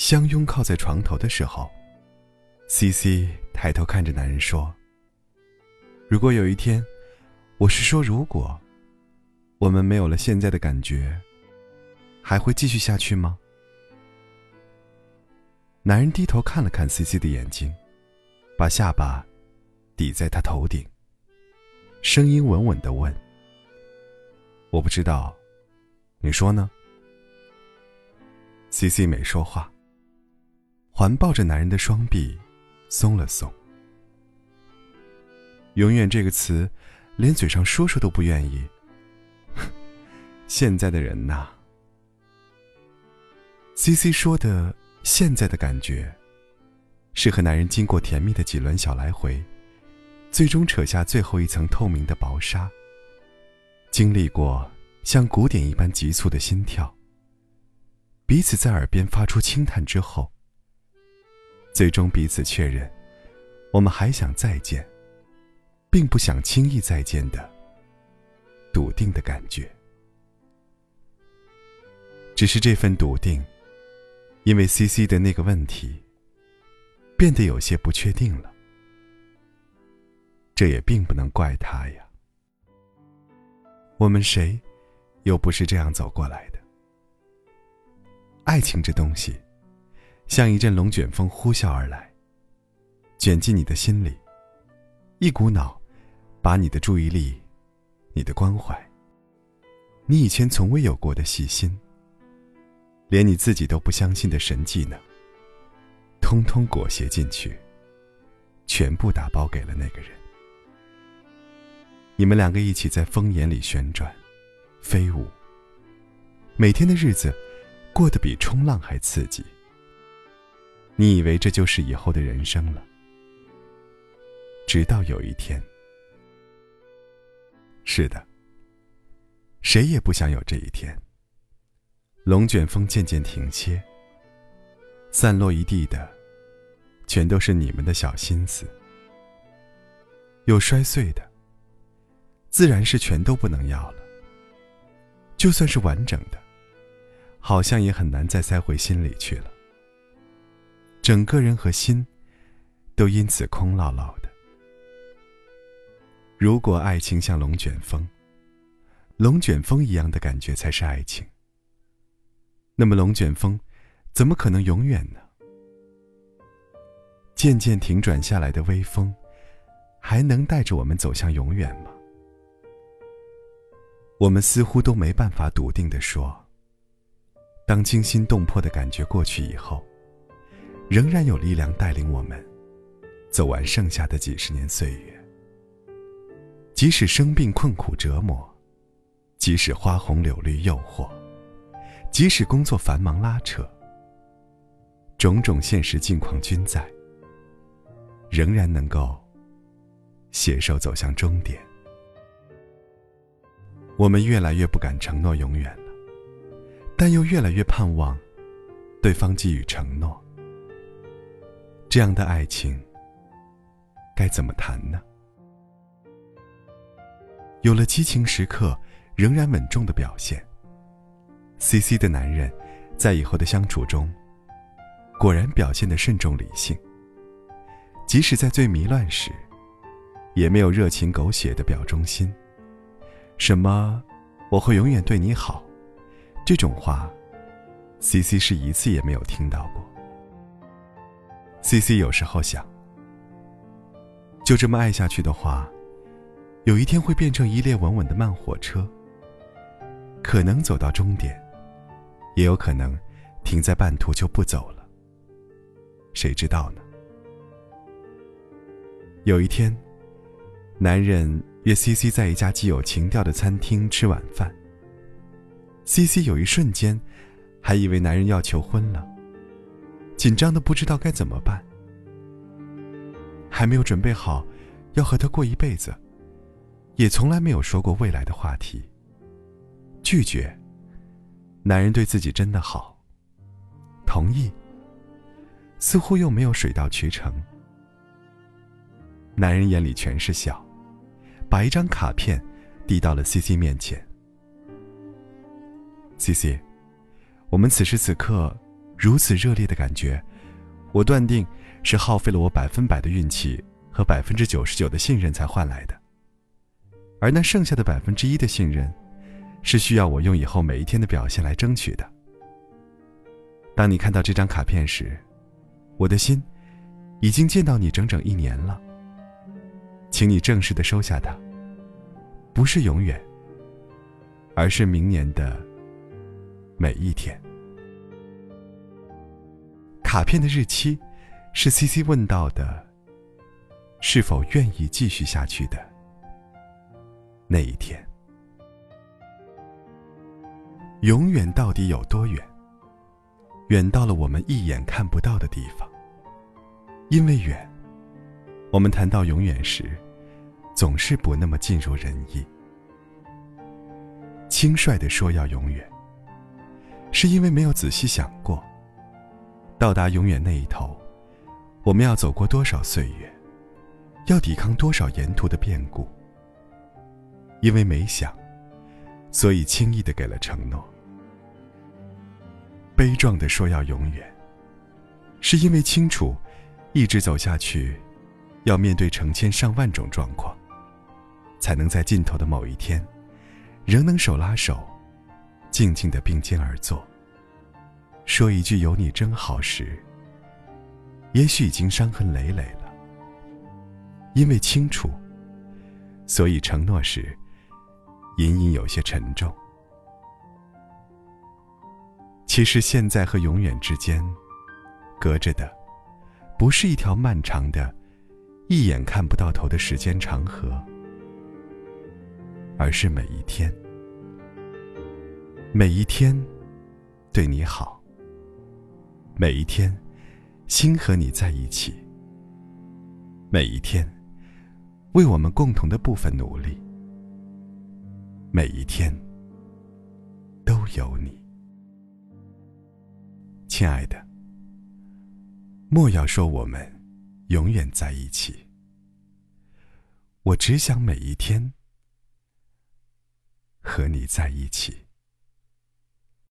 相拥靠在床头的时候，C C 抬头看着男人说：“如果有一天，我是说如果，我们没有了现在的感觉，还会继续下去吗？”男人低头看了看 C C 的眼睛，把下巴抵在他头顶，声音稳稳的问：“我不知道，你说呢？”C C 没说话。环抱着男人的双臂，松了松。永远这个词，连嘴上说说都不愿意。现在的人呐，C C 说的现在的感觉，是和男人经过甜蜜的几轮小来回，最终扯下最后一层透明的薄纱。经历过像鼓点一般急促的心跳，彼此在耳边发出轻叹之后。最终彼此确认，我们还想再见，并不想轻易再见的笃定的感觉。只是这份笃定，因为 C C 的那个问题，变得有些不确定了。这也并不能怪他呀。我们谁，又不是这样走过来的？爱情这东西。像一阵龙卷风呼啸而来，卷进你的心里，一股脑，把你的注意力、你的关怀、你以前从未有过的细心，连你自己都不相信的神技能，通通裹挟进去，全部打包给了那个人。你们两个一起在风眼里旋转、飞舞，每天的日子过得比冲浪还刺激。你以为这就是以后的人生了，直到有一天，是的，谁也不想有这一天。龙卷风渐渐停歇，散落一地的，全都是你们的小心思。有摔碎的，自然是全都不能要了。就算是完整的，好像也很难再塞回心里去了。整个人和心，都因此空落落的。如果爱情像龙卷风，龙卷风一样的感觉才是爱情，那么龙卷风，怎么可能永远呢？渐渐停转下来的微风，还能带着我们走向永远吗？我们似乎都没办法笃定的说，当惊心动魄的感觉过去以后。仍然有力量带领我们走完剩下的几十年岁月。即使生病困苦折磨，即使花红柳绿诱惑，即使工作繁忙拉扯，种种现实境况均在，仍然能够携手走向终点。我们越来越不敢承诺永远了，但又越来越盼望对方给予承诺。这样的爱情该怎么谈呢？有了激情时刻，仍然稳重的表现。C C 的男人，在以后的相处中，果然表现的慎重理性。即使在最迷乱时，也没有热情狗血的表忠心。什么“我会永远对你好”这种话，C C 是一次也没有听到过。C C 有时候想，就这么爱下去的话，有一天会变成一列稳稳的慢火车，可能走到终点，也有可能停在半途就不走了。谁知道呢？有一天，男人约 C C 在一家既有情调的餐厅吃晚饭。C C 有一瞬间，还以为男人要求婚了。紧张的不知道该怎么办，还没有准备好要和他过一辈子，也从来没有说过未来的话题。拒绝，男人对自己真的好；同意，似乎又没有水到渠成。男人眼里全是笑，把一张卡片递到了 C C 面前。C C，我们此时此刻如此热烈的感觉，我断定是耗费了我百分百的运气和百分之九十九的信任才换来的，而那剩下的百分之一的信任，是需要我用以后每一天的表现来争取的。当你看到这张卡片时，我的心已经见到你整整一年了，请你正式的收下它，不是永远，而是明年的。每一天，卡片的日期是 C C 问到的，是否愿意继续下去的那一天。永远到底有多远？远到了我们一眼看不到的地方。因为远，我们谈到永远时，总是不那么尽如人意。轻率的说要永远。是因为没有仔细想过，到达永远那一头，我们要走过多少岁月，要抵抗多少沿途的变故。因为没想，所以轻易的给了承诺。悲壮的说要永远，是因为清楚，一直走下去，要面对成千上万种状况，才能在尽头的某一天，仍能手拉手。静静的并肩而坐，说一句“有你真好”时，也许已经伤痕累累了。因为清楚，所以承诺时，隐隐有些沉重。其实现在和永远之间，隔着的，不是一条漫长的、一眼看不到头的时间长河，而是每一天。每一天，对你好。每一天，心和你在一起。每一天，为我们共同的部分努力。每一天，都有你，亲爱的。莫要说我们永远在一起，我只想每一天和你在一起。